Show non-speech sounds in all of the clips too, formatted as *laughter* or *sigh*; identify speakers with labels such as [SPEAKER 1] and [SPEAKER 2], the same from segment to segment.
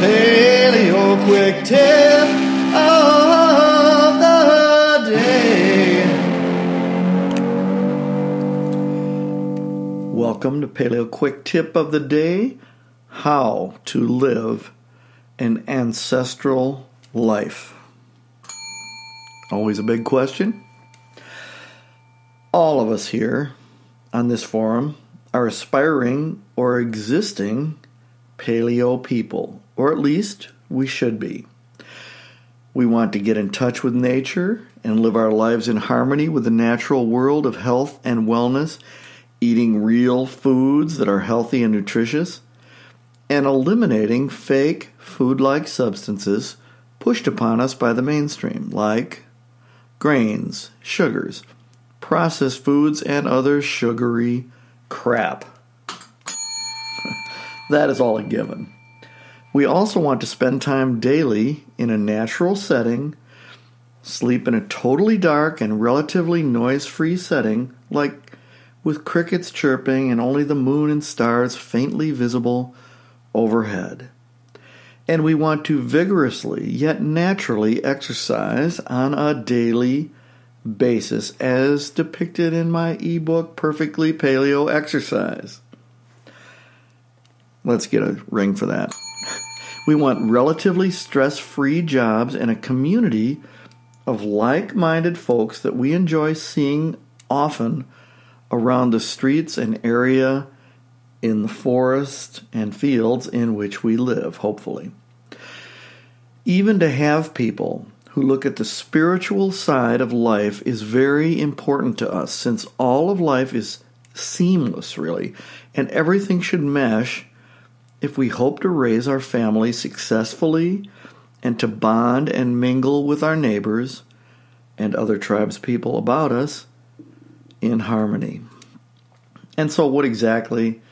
[SPEAKER 1] Paleo quick tip of the day. Welcome to Paleo quick tip of the day how to live an ancestral life. Always a big question. All of us here on this forum are aspiring or existing paleo people, or at least we should be. We want to get in touch with nature and live our lives in harmony with the natural world of health and wellness, eating real foods that are healthy and nutritious, and eliminating fake food like substances pushed upon us by the mainstream, like grains, sugars, processed foods, and other sugary crap. *laughs* that is all a given. We also want to spend time daily in a natural setting, sleep in a totally dark and relatively noise free setting, like with crickets chirping and only the moon and stars faintly visible overhead. And we want to vigorously yet naturally exercise on a daily basis as depicted in my ebook Perfectly Paleo Exercise. Let's get a ring for that. We want relatively stress free jobs and a community of like minded folks that we enjoy seeing often around the streets and area in the forest and fields in which we live, hopefully. Even to have people who look at the spiritual side of life is very important to us since all of life is seamless, really, and everything should mesh if we hope to raise our family successfully and to bond and mingle with our neighbors and other tribes people about us in harmony. And so, what exactly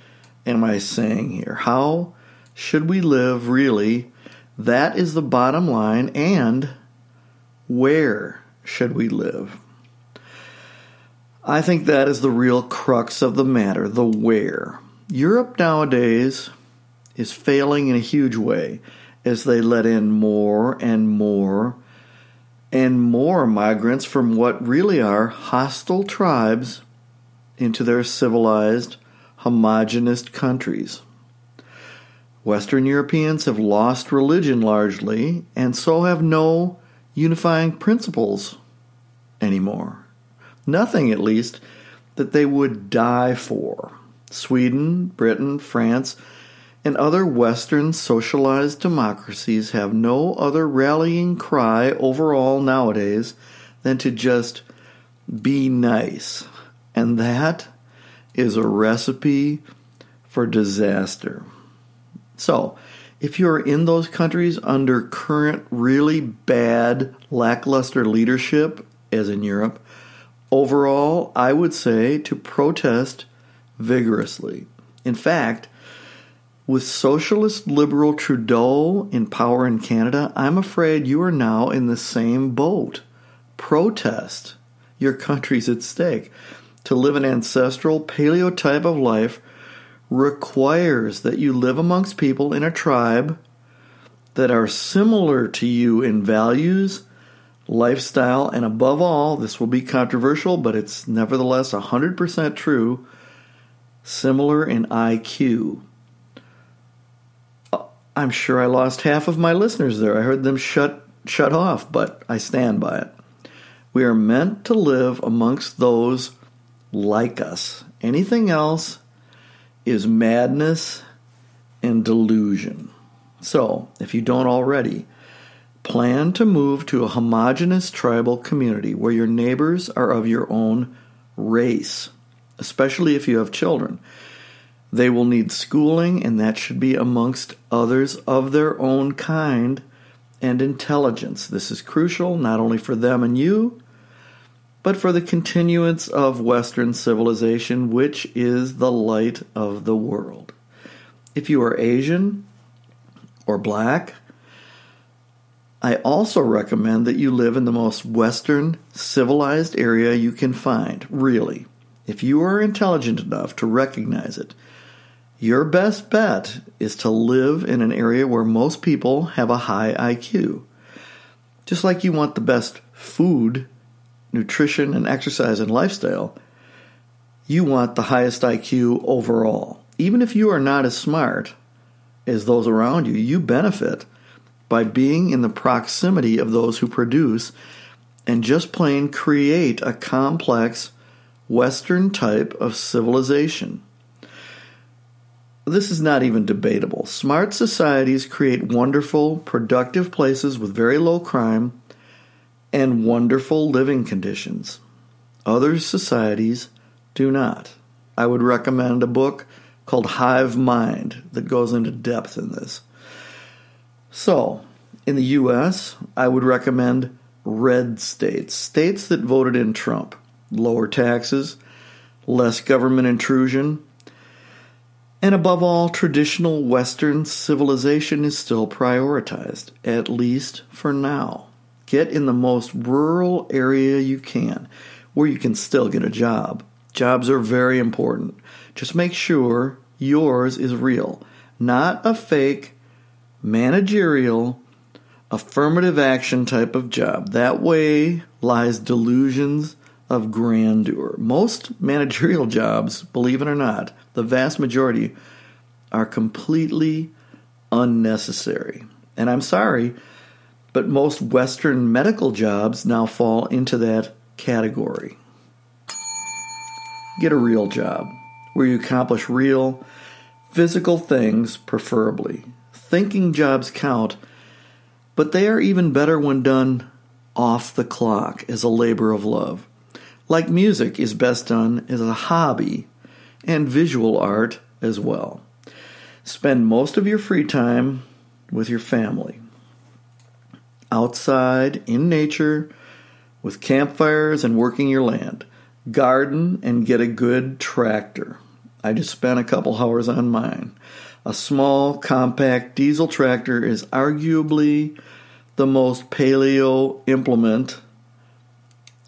[SPEAKER 1] am I saying here? How should we live really? That is the bottom line, and where should we live? I think that is the real crux of the matter the where. Europe nowadays is failing in a huge way as they let in more and more and more migrants from what really are hostile tribes into their civilized, homogenous countries. Western Europeans have lost religion largely, and so have no unifying principles anymore. Nothing, at least, that they would die for. Sweden, Britain, France, and other Western socialized democracies have no other rallying cry overall nowadays than to just be nice. And that is a recipe for disaster. So, if you're in those countries under current really bad, lackluster leadership, as in Europe, overall, I would say to protest vigorously. In fact, with socialist liberal Trudeau in power in Canada, I'm afraid you are now in the same boat. Protest. Your country's at stake. To live an ancestral paleo type of life requires that you live amongst people in a tribe that are similar to you in values, lifestyle, and above all, this will be controversial, but it's nevertheless 100% true, similar in IQ. I'm sure I lost half of my listeners there. I heard them shut shut off, but I stand by it. We are meant to live amongst those like us. Anything else is madness and delusion. So, if you don't already, plan to move to a homogenous tribal community where your neighbors are of your own race, especially if you have children. They will need schooling, and that should be amongst others of their own kind and intelligence. This is crucial not only for them and you, but for the continuance of Western civilization, which is the light of the world. If you are Asian or black, I also recommend that you live in the most Western civilized area you can find, really. If you are intelligent enough to recognize it, Your best bet is to live in an area where most people have a high IQ. Just like you want the best food, nutrition, and exercise and lifestyle, you want the highest IQ overall. Even if you are not as smart as those around you, you benefit by being in the proximity of those who produce and just plain create a complex Western type of civilization. This is not even debatable. Smart societies create wonderful, productive places with very low crime and wonderful living conditions. Other societies do not. I would recommend a book called Hive Mind that goes into depth in this. So, in the US, I would recommend red states, states that voted in Trump. Lower taxes, less government intrusion, and above all, traditional Western civilization is still prioritized, at least for now. Get in the most rural area you can, where you can still get a job. Jobs are very important. Just make sure yours is real, not a fake, managerial, affirmative action type of job. That way lies delusions of grandeur. Most managerial jobs, believe it or not, the vast majority are completely unnecessary. And I'm sorry, but most Western medical jobs now fall into that category. Get a real job where you accomplish real physical things, preferably. Thinking jobs count, but they are even better when done off the clock as a labor of love. Like music is best done as a hobby, and visual art as well. Spend most of your free time with your family. Outside, in nature, with campfires and working your land. Garden and get a good tractor. I just spent a couple hours on mine. A small, compact diesel tractor is arguably the most paleo implement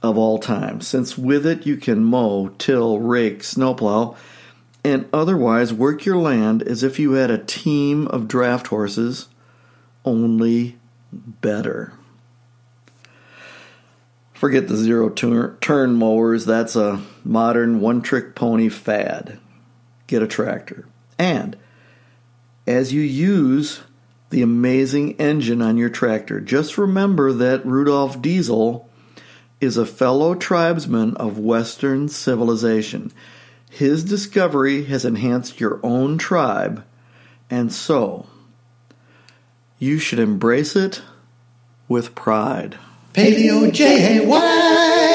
[SPEAKER 1] of all time, since with it you can mow, till, rake, snowplow, and otherwise work your land as if you had a team of draft horses, only better. Forget the zero turn mowers, that's a modern one trick pony fad get a tractor. And as you use the amazing engine on your tractor, just remember that Rudolph Diesel is a fellow tribesman of Western civilization. His discovery has enhanced your own tribe, and so you should embrace it with pride.
[SPEAKER 2] Paleo J-A-Y.